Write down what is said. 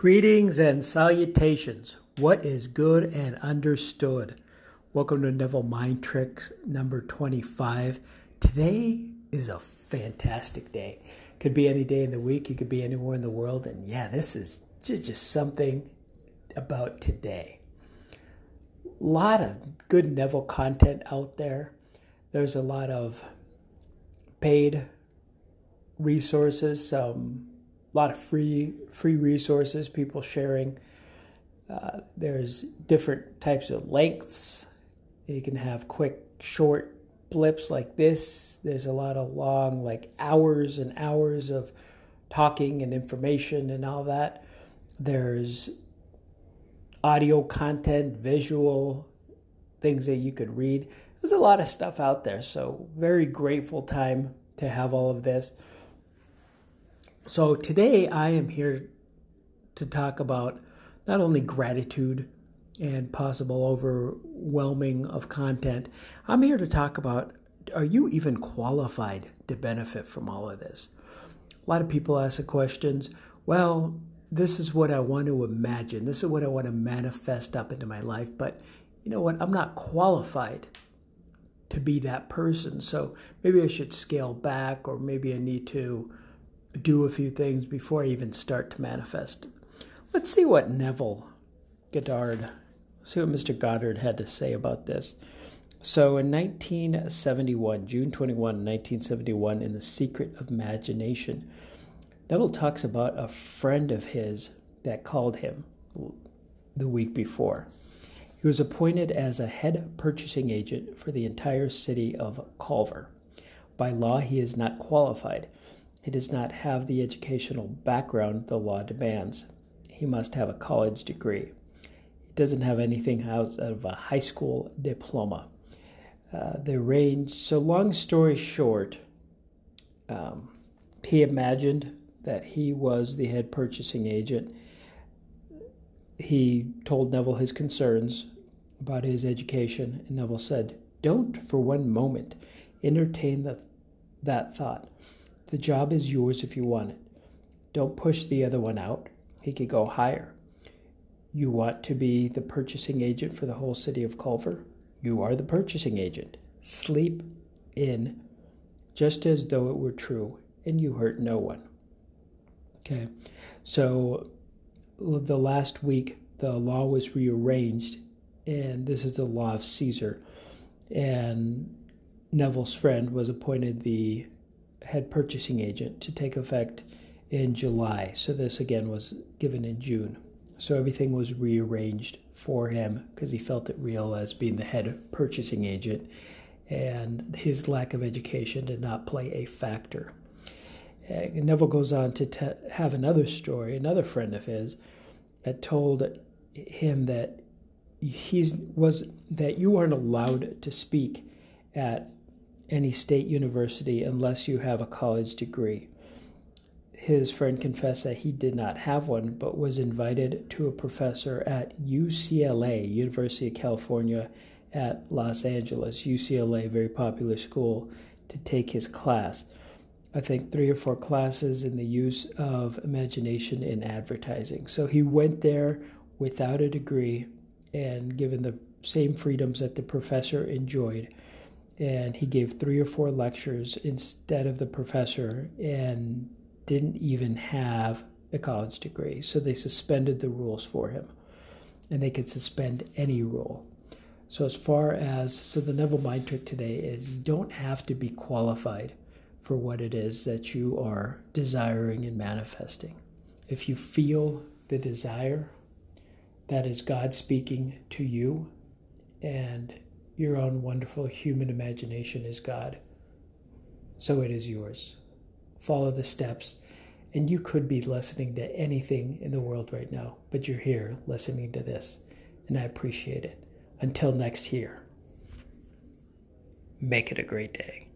Greetings and salutations. What is good and understood? Welcome to Neville Mind Tricks number 25. Today is a fantastic day. Could be any day in the week, you could be anywhere in the world, and yeah, this is just, something about today. A lot of good Neville content out there. There's a lot of paid resources, some a lot of free free resources, people sharing. Uh, there's different types of lengths. You can have quick, short blips like this. There's a lot of long, like hours and hours of talking and information and all that. There's audio content, visual things that you could read. There's a lot of stuff out there. So, very grateful time to have all of this. So today I am here to talk about not only gratitude and possible overwhelming of content. I'm here to talk about are you even qualified to benefit from all of this? A lot of people ask the questions, well, this is what I want to imagine. This is what I want to manifest up into my life, but you know what? I'm not qualified to be that person. So maybe I should scale back or maybe I need to do a few things before I even start to manifest. Let's see what Neville Goddard, see what Mr. Goddard had to say about this. So in 1971, June 21, 1971, in The Secret of Imagination, Neville talks about a friend of his that called him the week before. He was appointed as a head purchasing agent for the entire city of Culver. By law, he is not qualified he does not have the educational background the law demands. He must have a college degree. He doesn't have anything out of a high school diploma. Uh, the range, so long story short, um, he imagined that he was the head purchasing agent. He told Neville his concerns about his education, and Neville said, Don't for one moment entertain the, that thought. The job is yours if you want it. Don't push the other one out. He could go higher. You want to be the purchasing agent for the whole city of Culver? You are the purchasing agent. Sleep in just as though it were true, and you hurt no one. Okay, so the last week the law was rearranged, and this is the law of Caesar. And Neville's friend was appointed the head purchasing agent to take effect in July. So this again was given in June. So everything was rearranged for him because he felt it real as being the head purchasing agent, and his lack of education did not play a factor. And Neville goes on to te- have another story. Another friend of his had told him that he's was that you aren't allowed to speak at any state university unless you have a college degree. His friend confessed that he did not have one, but was invited to a professor at UCLA, University of California at Los Angeles, UCLA, very popular school, to take his class. I think three or four classes in the use of imagination in advertising. So he went there without a degree and given the same freedoms that the professor enjoyed and he gave three or four lectures instead of the professor and didn't even have a college degree. So they suspended the rules for him. And they could suspend any rule. So, as far as, so the Neville Mind Trick today is you don't have to be qualified for what it is that you are desiring and manifesting. If you feel the desire, that is God speaking to you, and your own wonderful human imagination is God. So it is yours. Follow the steps. And you could be listening to anything in the world right now, but you're here listening to this. And I appreciate it. Until next year, make it a great day.